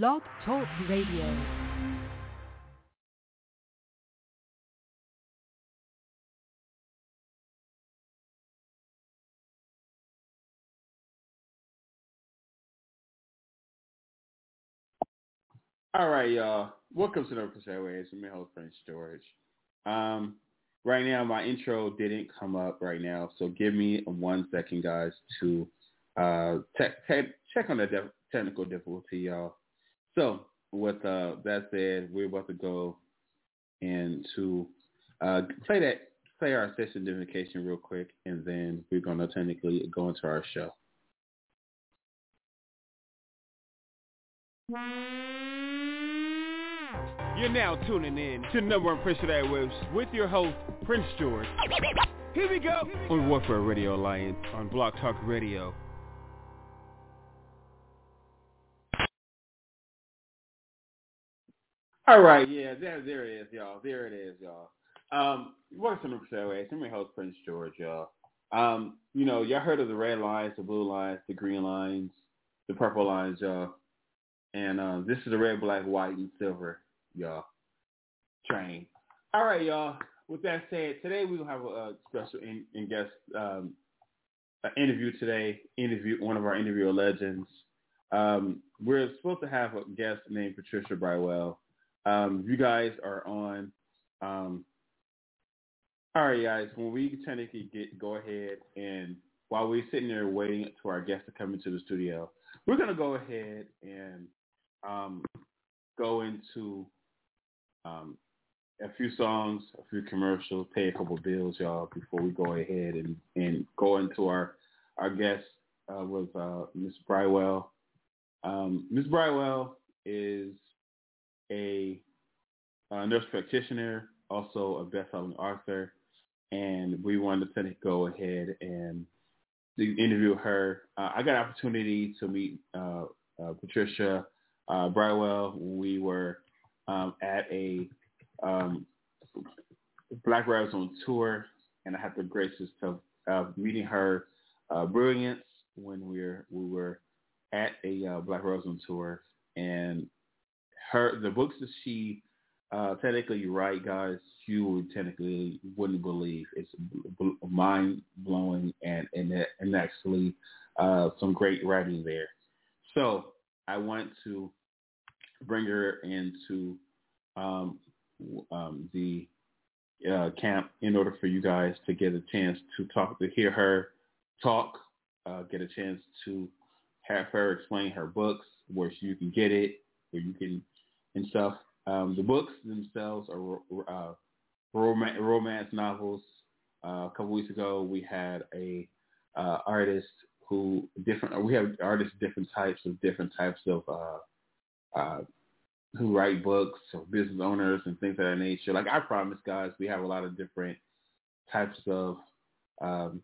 Blog Talk Radio. All right, y'all. Welcome to the Opus Airways. I'm your host, Prince George. Um, right now, my intro didn't come up right now, so give me one second, guys, to uh, te- te- check on the de- technical difficulty, y'all. So, with uh, that said, we're about to go and to uh, play that, play our session identification real quick, and then we're gonna technically go into our show. You're now tuning in to Number One Prince of the Airwaves with your host, Prince George. Here we go on Warfare Radio Alliance on Blog Talk Radio. All right, yeah, there, there it is, y'all. There it is, y'all. Um, to the Airways. I'm host, Prince George, y'all. Um, you know, y'all heard of the red lines, the blue lines, the green lines, the purple lines, y'all. And uh, this is the red, black, white, and silver, y'all. Train. All right, y'all. With that said, today we will have a, special in, in guest um, interview today. Interview one of our interview legends. Um, we're supposed to have a guest named Patricia Brywell. Um, you guys are on. Um, all right, guys. When we technically get go ahead and while we're sitting there waiting for our guests to come into the studio, we're gonna go ahead and um, go into um, a few songs, a few commercials, pay a couple bills, y'all, before we go ahead and, and go into our our guest uh, with uh, Ms. Brywell. Um, Ms. Brywell is a, a nurse practitioner, also a best-selling author, and we wanted to go ahead and interview her. Uh, I got an opportunity to meet uh, uh, Patricia uh, Brywell we were um, at a um, Black Writers on tour, and I had the graces of meeting her uh, brilliance when we were we were at a uh, Black Rose on tour, and her the books that she uh, technically write, guys, you would technically wouldn't believe it's mind blowing and and and actually uh, some great writing there. So I want to bring her into um, um, the uh, camp in order for you guys to get a chance to talk, to hear her talk, uh, get a chance to have her explain her books, where you can get it, where you can, and stuff. Um, the books themselves are uh, romance, romance novels. Uh, a couple weeks ago, we had a uh, artist who different. We have artists different types of different types of uh, uh, who write books or business owners and things of that nature. Like I promise, guys, we have a lot of different types of um,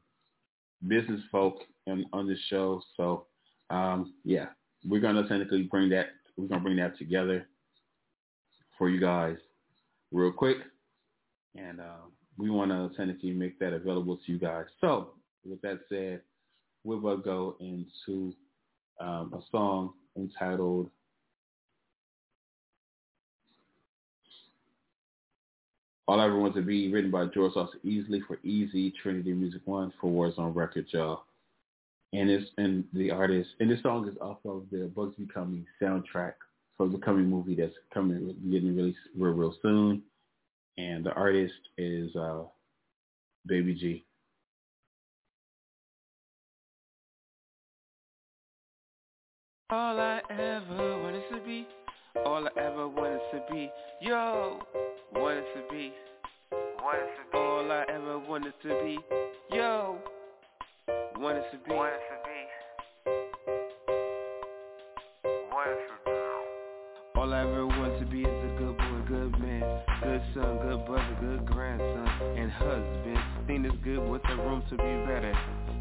business folk in, on this show. So um, yeah, we're gonna technically bring that. We're gonna bring that together for you guys real quick, and uh, we want to technically make that available to you guys. So with that said, we will go into um, a song entitled All I Ever Want to Be, written by George Austin Easley for Easy Trinity Music One for Warzone Records, y'all. And it's and the artist and this song is off of the Bugsy Becoming soundtrack for the coming movie that's coming getting released real real soon. And the artist is uh, Baby G. All I ever wanted to be, all I ever wanted to be, yo, wanted to be, wanted to be. All I ever wanted to be, yo, wanted to be, wanted to be, be is a good boy, good man, good son, good brother, good grandson, and husband. Thing that's good with the room to be better.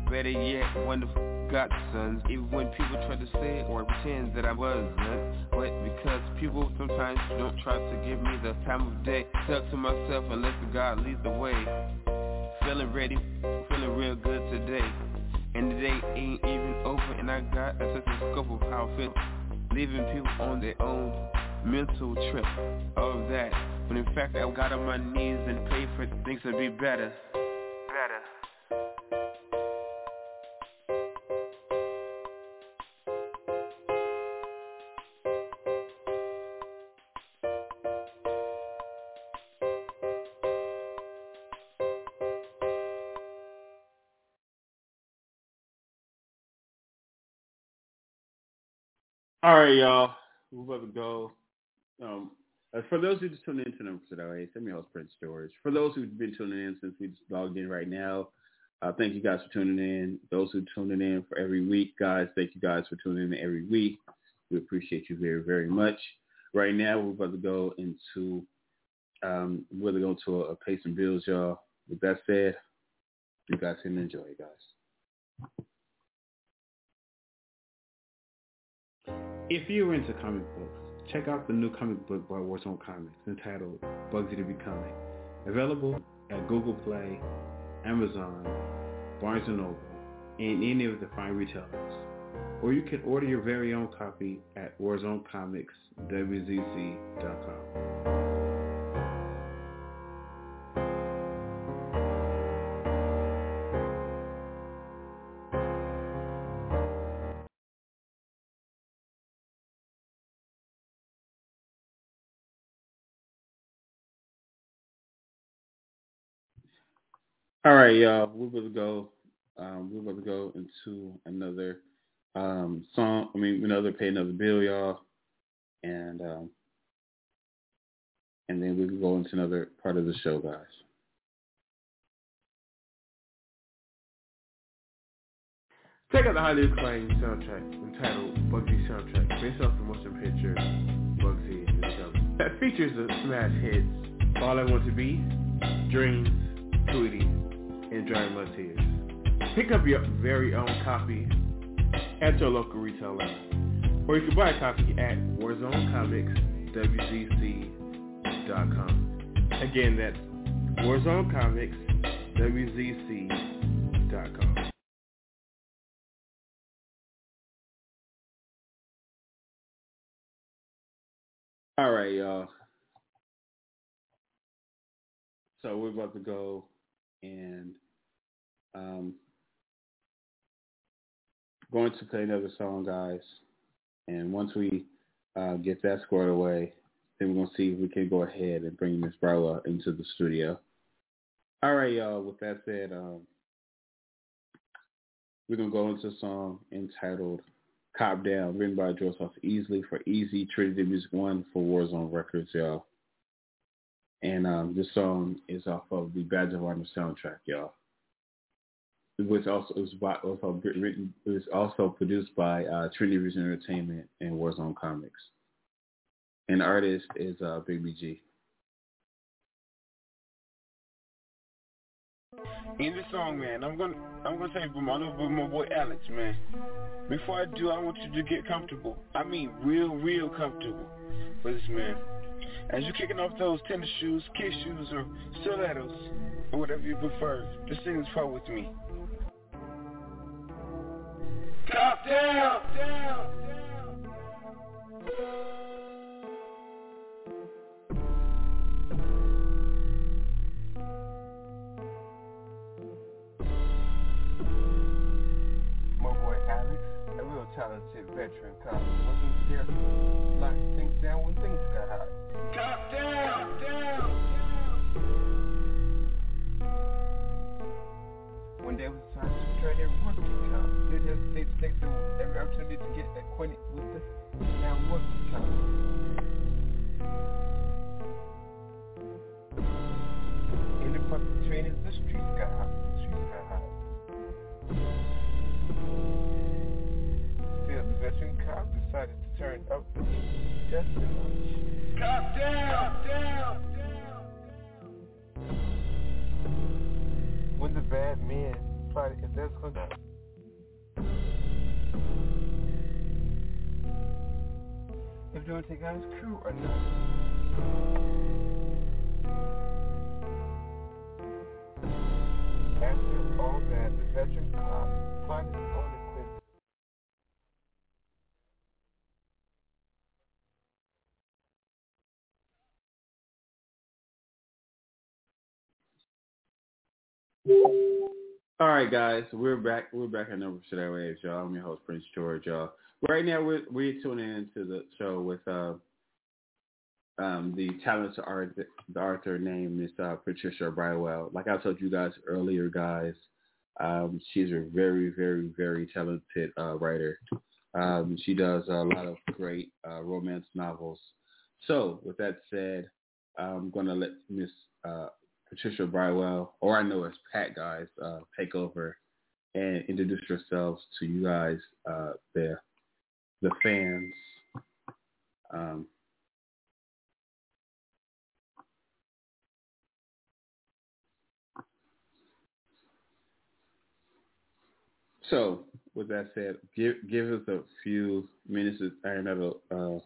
Better yet, wonderful godsons. Even when people try to say or pretend that I wasn't, but because people sometimes don't try to give me the time of day, stuck to myself and let the God lead the way. Feeling ready, feeling real good today. And the day ain't even over, and I got a sense of scope of how I feel. leaving people on their own mental trip of that. But in fact I got on my knees and prayed for things to be better. All right, y'all. We're about to go. Um, for those who just tuned in to them today, send me host Prince George. For those who've been tuning in since we just logged in right now, uh, thank you guys for tuning in. Those who tuning in for every week, guys, thank you guys for tuning in every week. We appreciate you very, very much. Right now, we're about to go into, um, we're going to go to a, a pay some bills, y'all. With that said, you guys can enjoy, guys. If you're into comic books, check out the new comic book by Warzone Comics entitled Bugsy the Becoming. Available at Google Play, Amazon, Barnes & Noble, and any of the fine retailers. Or you can order your very own copy at warzonecomicswzc.com. All right, y'all. We're going to go. Um, we're to go into another um, song. I mean, another pay another bill, y'all, and um, and then we can go into another part of the show, guys. Check out the highly acclaimed soundtrack entitled Bugsy Soundtrack, based off the motion picture Bugsy. That features the smash hits All I Want to Be, Dreams, Tweety, and Dry My Tears. Pick up your very own copy at your local retailer, or you can buy a copy at WarzoneComicsWZC.com. Again, that's WarzoneComicsWZC.com. All right, y'all. So we're about to go and um, going to play another song, guys. And once we uh, get that squared away, then we're going to see if we can go ahead and bring Miss Barla into the studio. All right, y'all. With that said, um, we're going to go into a song entitled Cop Down, written by Joseph Easley for Easy Trinity Music One for Warzone Records, y'all. And um, this song is off of the Badge of Honor soundtrack, y'all. Which also by, also written, it was also produced by uh, Trinity Vision Entertainment and Warzone Comics. And the artist is uh, Big BG. In the song, man, I'm gonna I'm gonna say for my little my boy Alex, man. Before I do, I want you to get comfortable. I mean, real, real comfortable for this man. As you're kicking off those tennis shoes, kiss shoes, or stilettos, or whatever you prefer, just sing this part with me. Top down, down, down. My boy Alex, a real talented veteran cop, wasn't scared to lock things down when things got hot. Top down, down. Try their working time, they just they take the every opportunity to get acquainted with the now working time. doing to guys crew or not. After all that, the veteran cop finds his own equipment. All right, guys, we're back. We're back at Number Should I Wave, y'all. I'm your host, Prince George, y'all. Right now, we're we're tuning into the show with uh, um, the talented art, the author named Miss uh, Patricia Brightwell. Like I told you guys earlier, guys, um, she's a very, very, very talented uh, writer. Um, she does a lot of great uh, romance novels. So, with that said, I'm going to let Miss uh, Patricia Brightwell, or I know as Pat, guys, uh, take over and introduce yourselves to you guys, uh, the the fans. Um, So, with that said, give give us a few minutes. I another uh,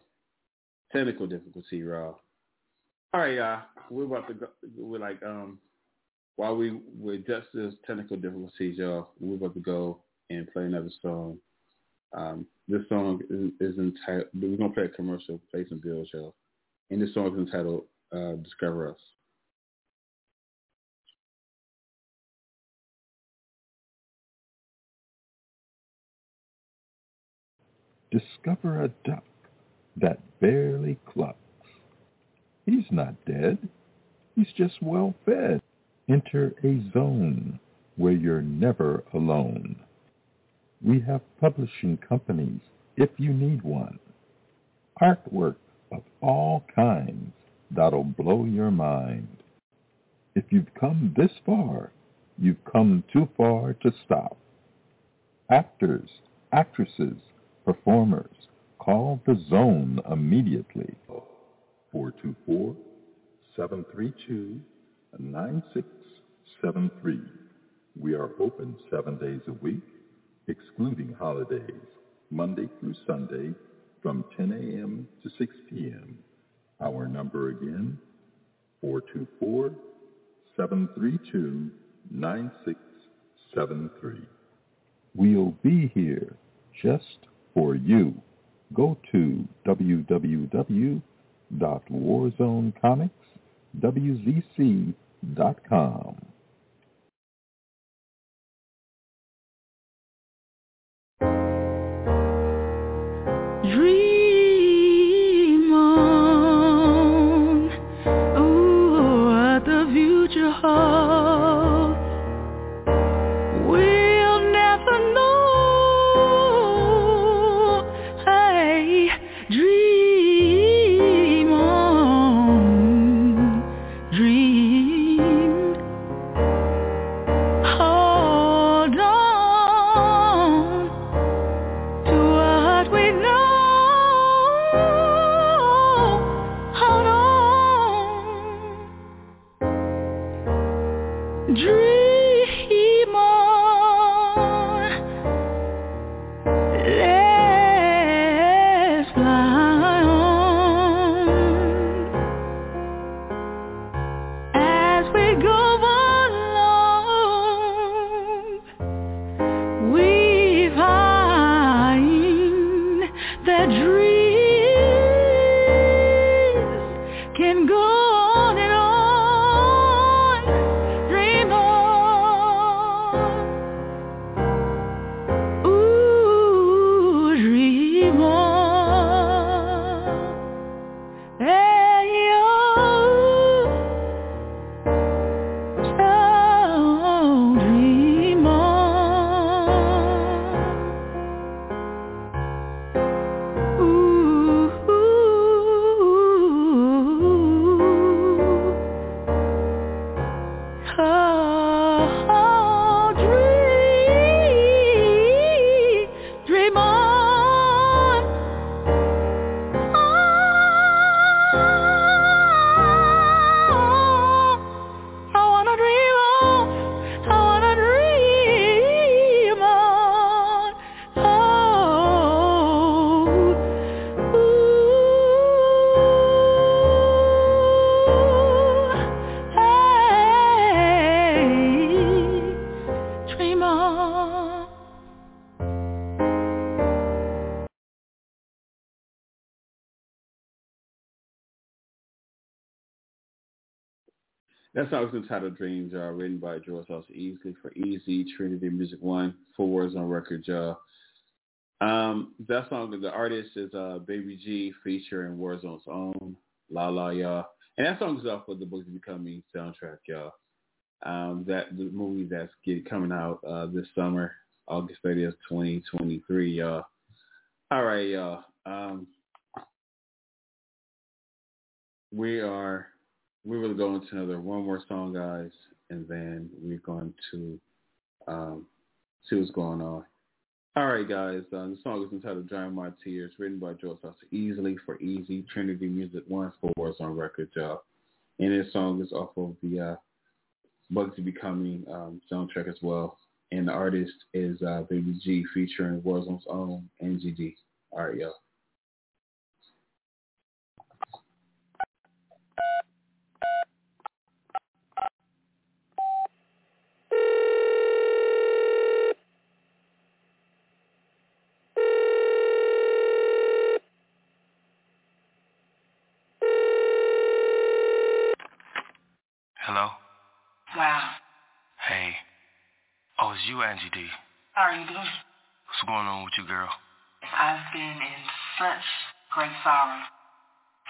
technical difficulty, Raw. All right, y'all. We're about to go. We're like um, while we we adjust this technical difficulties, y'all. We're about to go and play another song. Um, this song is, is entitled. We're gonna play a commercial, play some bills, y'all. And this song is entitled uh, "Discover Us." discover a duck that barely clucks. He's not dead. He's just well fed. Enter a zone where you're never alone. We have publishing companies if you need one. Artwork of all kinds that'll blow your mind. If you've come this far, you've come too far to stop. Actors, actresses, performers, call the zone immediately. 424-732-9673. We are open seven days a week, excluding holidays, Monday through Sunday from 10 a.m. to 6 p.m. Our number again, 424-732-9673. We'll be here just for you. Go to www.warzonecomicswzc.com. Dream That song is entitled Dreams, y'all, written by George Austin Easley for Easy, Trinity Music One, Four Words on Record, y'all. Um, that song, the artist is uh, Baby G featuring Warzone's own, La La, y'all. And that song is off of the Bugsy Becoming soundtrack, y'all. Um, that the movie that's get, coming out uh, this summer, August 30th, 2023, y'all. All right, y'all. Um, we are we will go into another one more song, guys, and then we're going to um, see what's going on. All right, guys. Uh, the song is entitled "Dry My Tears," written by George Austin Easley for Easy Trinity Music One Four on record, y'all. And this song is off of the uh, Bugsy Becoming um, soundtrack as well. And the artist is uh, Baby G featuring Warzone's own Angie D. All right, y'all. Hello? Wow. Hey. Oh, it's you, Angie D. How are you doing? What's going on with you, girl? I've been in such great sorrow.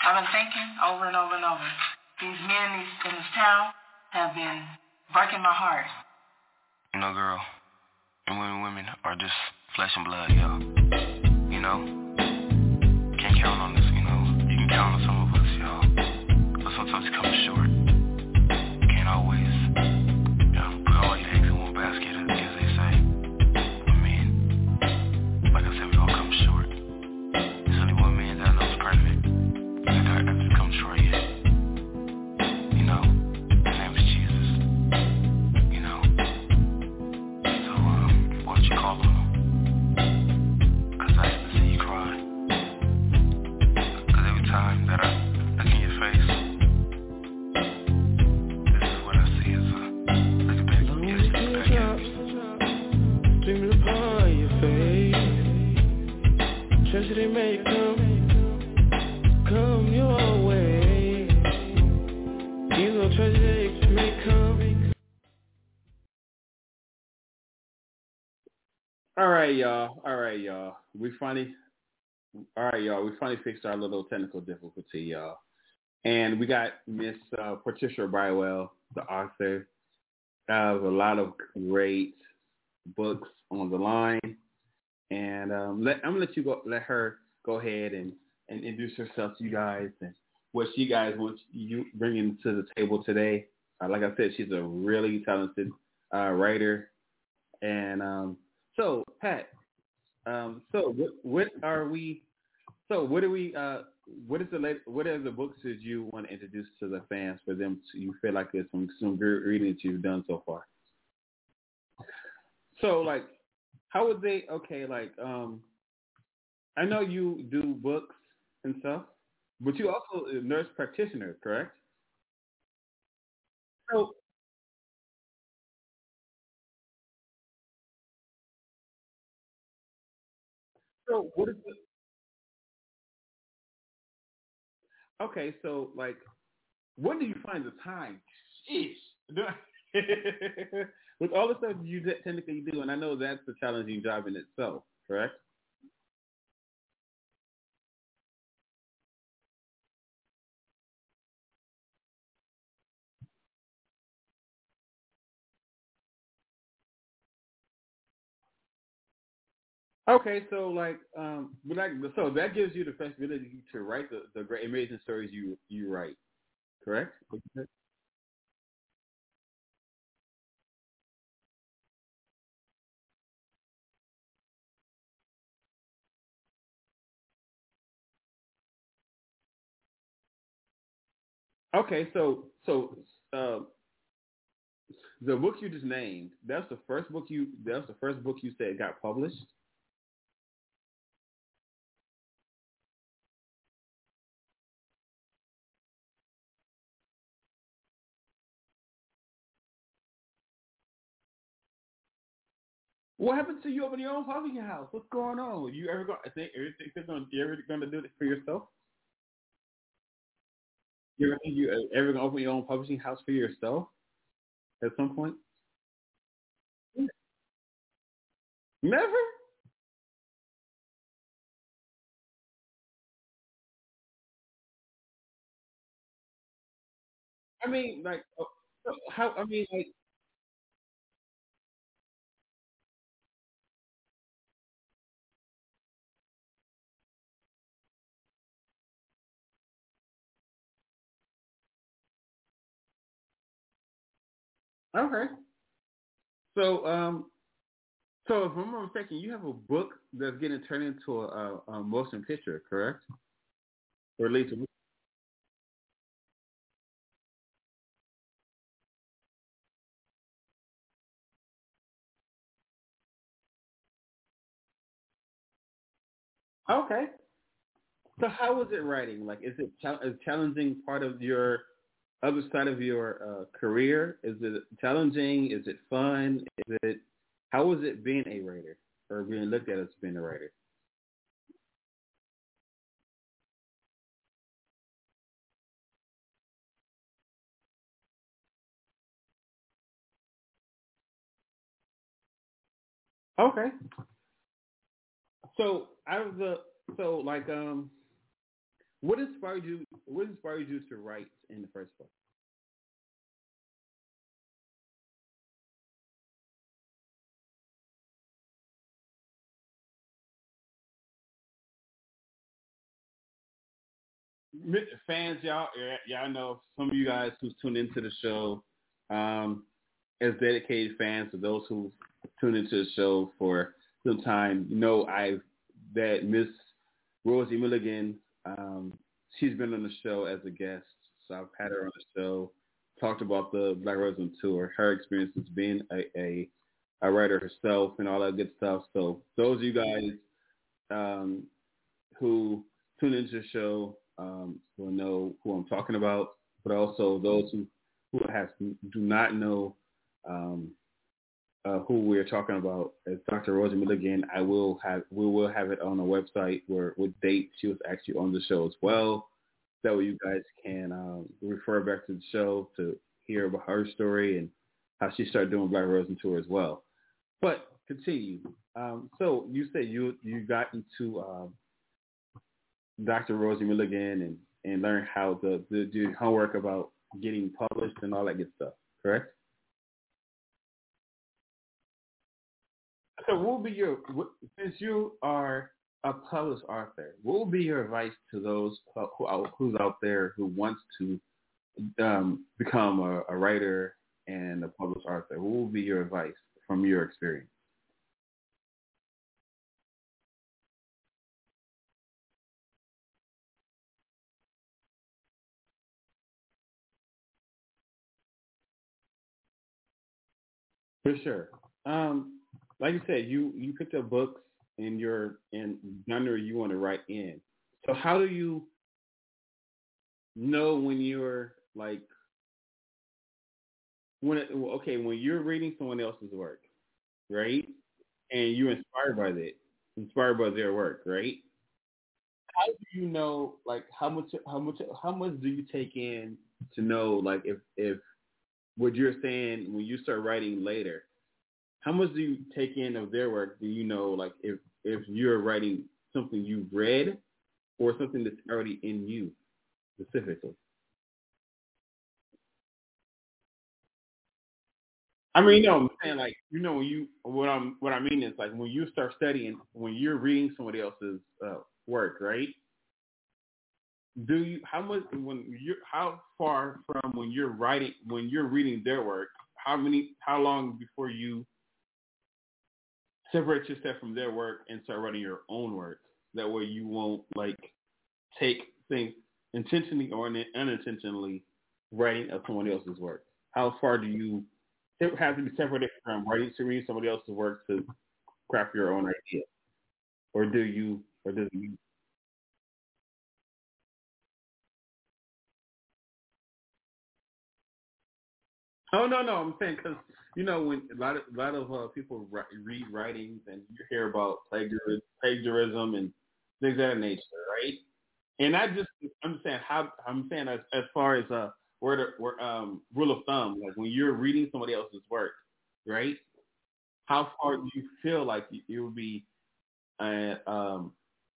I've been thinking over and over and over. These men in this, town have been breaking my heart. You know, girl, and women, women are just flesh and blood, yo. You know? Can't count on this, you know. You can count on some of us, y'all. But sometimes it comes short. All right, y'all. All right, y'all. We finally, all right, y'all. We finally fixed our little technical difficulty, y'all. And we got Miss uh, Patricia Brywell, the author of a lot of great books on the line. And um, let, I'm gonna let you go. Let her go ahead and, and introduce herself to you guys and what she guys want you bringing to the table today. Uh, like I said, she's a really talented uh, writer. And um, so, Pat, um, so what, what are we? So what are we? Uh, what is the what are the books that you want to introduce to the fans for them to you feel like there's some some good reading that you've done so far? So like, how would they? Okay, like um, I know you do books and stuff, but you also a nurse practitioner, correct? So so what is the Okay, so like, when do you find the time? With all the stuff you technically do, and I know that's a challenging job in itself, correct? Okay, so like, um, like, so that gives you the flexibility to write the, the great amazing stories you you write, correct? Okay, so so uh, the book you just named, that's the first book you that's the first book you said got published. What happened to you open your own publishing house? What's going on? You ever go? I think everything you're gonna you ever gonna do it for yourself? You ever you ever gonna open your own publishing house for yourself at some point? Never. I mean, like, uh, how? I mean, like, okay. So, um, so if I'm not mistaken, you have a book that's getting turned into a, a, a motion picture, correct? Or at least, okay. So how was it writing? Like, is it chal- a challenging part of your other side of your uh, career? Is it challenging? Is it fun? Is it how was it being a writer or being looked at as being a writer? Okay. So out of the so like um, what inspired you? What inspired you to write in the first place? fans, y'all, y'all know some of you guys who's tuned into the show, um, as dedicated fans, for those who tuned into the show for some time, you know I that Miss Rosie Milligan, um, she's been on the show as a guest, so I've had her on the show, talked about the Black Rose tour, her experiences being a, a a writer herself and all that good stuff. So those of you guys um, who tune into the show, um, will know who I'm talking about, but also those who who has do not know um, uh, who we're talking about is Dr. Rosie Milligan. I will have we will have it on the website where with date she was actually on the show as well. That way you guys can um, refer back to the show to hear about her story and how she started doing Black Rose and Tour as well. But continue. Um, so you said you you got into um, Dr. Rosie Milligan and, and learn how to do homework about getting published and all that good stuff, correct? So what will be your, since you are a published author, what will be your advice to those who, who's out there who wants to um, become a, a writer and a published author? What will be your advice from your experience? For sure. Um, like you said, you you picked up books in your in genre you want to write in. So how do you know when you're like when it, okay when you're reading someone else's work, right? And you're inspired by that, inspired by their work, right? How do you know like how much how much how much do you take in to know like if if what you're saying when you start writing later, how much do you take in of their work? Do you know, like, if if you're writing something you've read or something that's already in you specifically? I mean, you know, I'm saying like, you know, you what I'm what I mean is like when you start studying, when you're reading somebody else's uh, work, right? do you how much when you how far from when you're writing when you're reading their work how many how long before you separate yourself from their work and start writing your own work. That way you won't like take things intentionally or unintentionally writing of someone else's work. How far do you have to be separated from writing to read somebody else's work to craft your own idea? Or do you or does you? Oh no, no, I'm saying because you know when a lot of a lot of uh, people read writings and you hear about plagiarism, and things of that nature, right? And I just understand how I'm saying as, as far as uh where the where, um rule of thumb, like when you're reading somebody else's work, right? How far do you feel like it would be an um,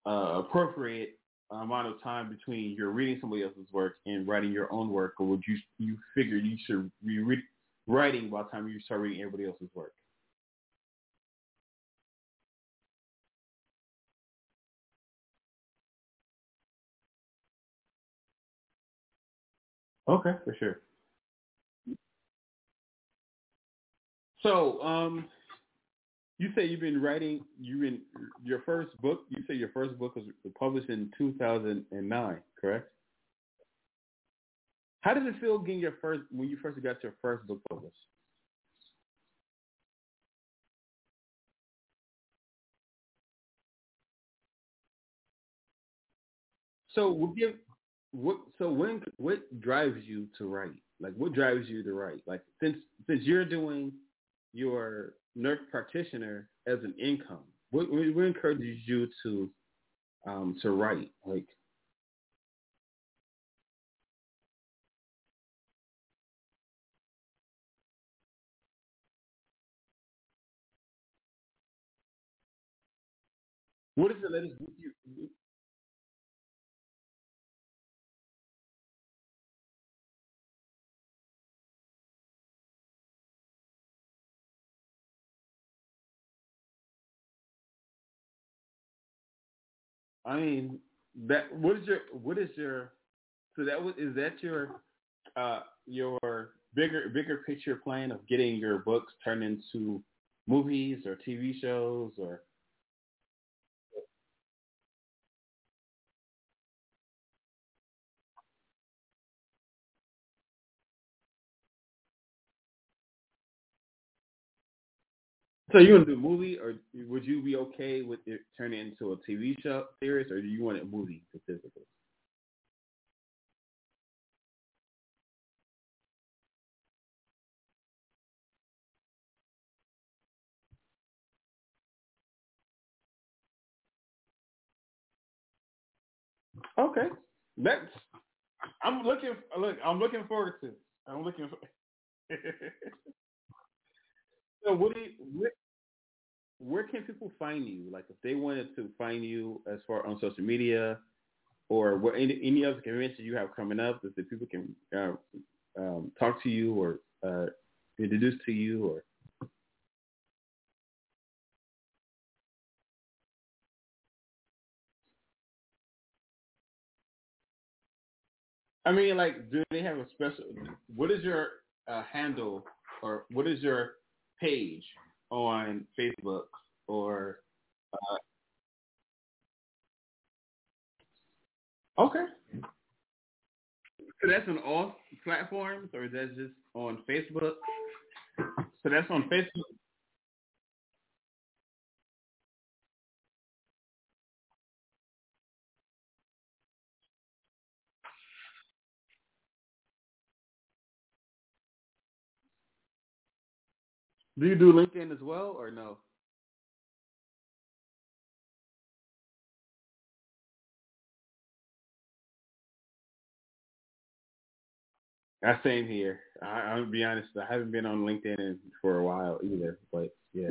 uh, appropriate amount of time between you're reading somebody else's work and writing your own work, or would you you figure you should be re- writing by the time you start reading everybody else's work? Okay, for sure. So, um, you say you've been writing. You been your first book. You say your first book was published in 2009, correct? How does it feel getting your first when you first got your first book published? So we'll give what so when what drives you to write? Like what drives you to write? Like since since you're doing your nurse practitioner as an income, what what, what encourages you to um to write? Like what is the latest book you? I mean, that what is your what is your so that was is that your uh your bigger bigger picture plan of getting your books turned into movies or TV shows or so you want to do a movie or would you be okay with it turning into a TV show series or do you want a movie specifically? Okay, that's I'm looking look I'm looking forward to. it. I'm looking for. so what, where can people find you? Like if they wanted to find you as far on social media or what any, any other conventions you have coming up that people can uh, um, talk to you or uh, introduce to you or I mean, like, do they have a special? What is your uh, handle or what is your page on Facebook or? Uh, okay. So that's on all platforms, or is that just on Facebook? So that's on Facebook. Do you do LinkedIn as well, or no? That same here. I, I'll be honest. I haven't been on LinkedIn for a while either, but yeah.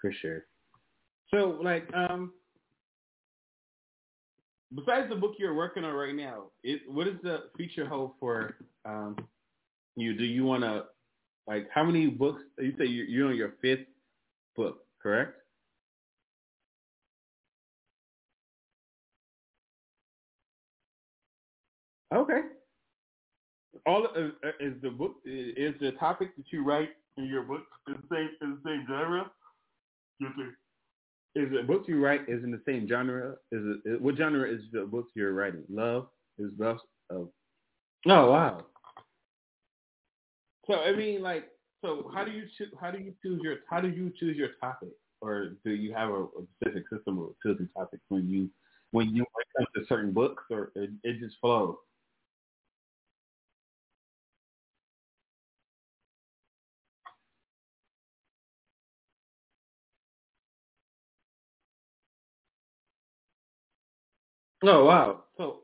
For sure. So, like, um, besides the book you're working on right now, it, what is the future hope for um, you? Do you want to, like, how many books? You say you're, on your fifth book, correct? Okay. All uh, uh, is the book is the topic that you write in your book the same is the same genre? Sir. Is it books you write is in the same genre? Is it what genre is the books you're writing? Love is love of. Oh wow. So I mean, like, so how do you choo- how do you choose your how do you choose your topic, or do you have a, a specific system of choosing topics when you when you come to certain books, or it, it just flows? Oh wow! So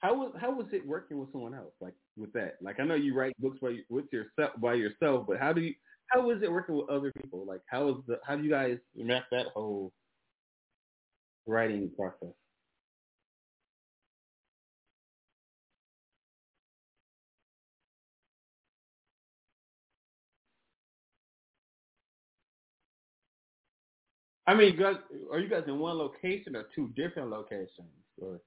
how was how was it working with someone else? Like with that? Like I know you write books by with yourself by yourself, but how do you how was it working with other people? Like how was the how do you guys map that whole writing process? I mean, guys, are you guys in one location or two different locations? Or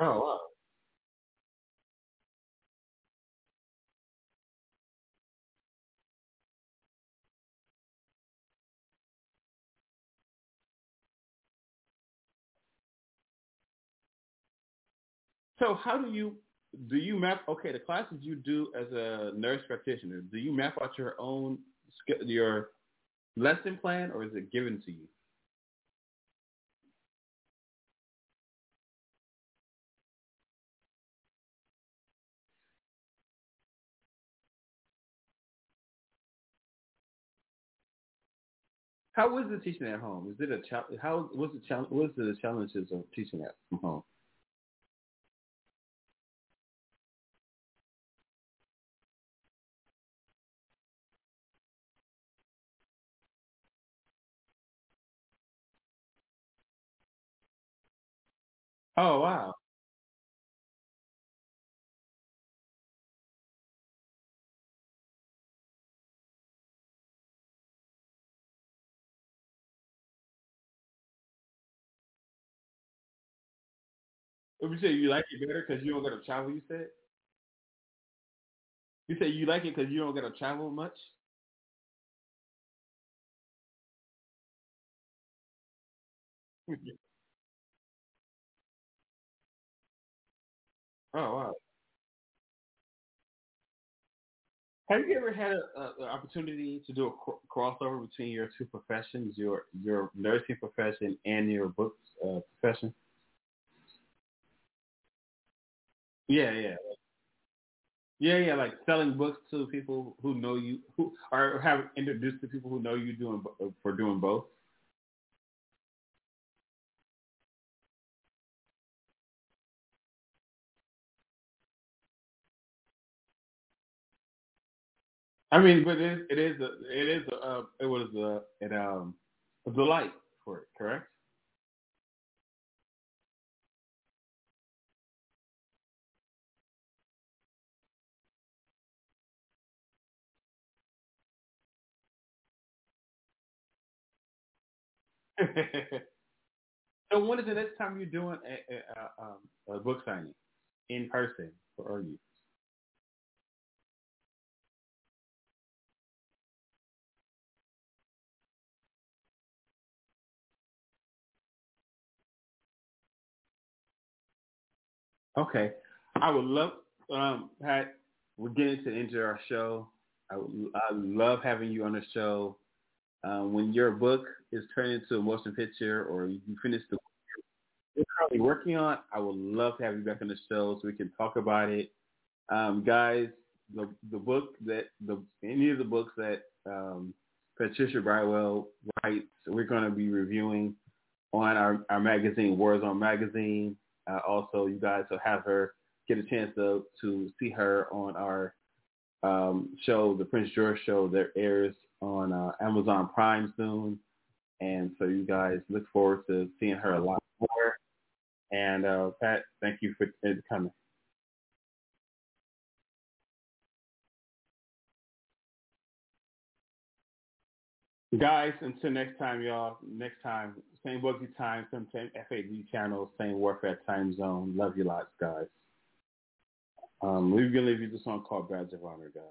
oh wow. So how do you do you map? Okay, the classes you do as a nurse practitioner, do you map out your own your lesson plan, or is it given to you? How was the teaching at home? Is it a? How what's the challenge? What's the challenges of teaching at from home? Oh wow. Would you say you like it better because you don't got to travel? You said. You say you like it because you don't got to travel much. oh wow. Have you ever had an opportunity to do a cr- crossover between your two professions, your your nursing profession and your books uh, profession? Yeah, yeah, yeah, yeah. Like selling books to people who know you, who or have introduced to people who know you doing bo- for doing both. I mean, but it, it is a, it is a, uh, it was a, it um a delight for it, correct? so when is the next time you're doing a, a, a, um, a book signing in person for you? Okay. I would love, um, Pat, we're getting to the end of our show. I, I love having you on the show. Um, when your book is turned into a motion picture or you finish the you're currently working on, I would love to have you back on the show so we can talk about it. Um, guys, the the book that the any of the books that um, Patricia Brightwell writes, we're going to be reviewing on our, our magazine, Warzone Magazine. Uh, also, you guys will have her get a chance to to see her on our um, show, the Prince George Show, that airs on uh, Amazon Prime soon. And so you guys look forward to seeing her a lot more. And uh, Pat, thank you for coming. Guys, until next time, y'all. Next time, same boogie time, same FAD channel, same Warfare time zone. Love you lots, guys. Um, we're gonna leave you the song called Badge of Honor, guys.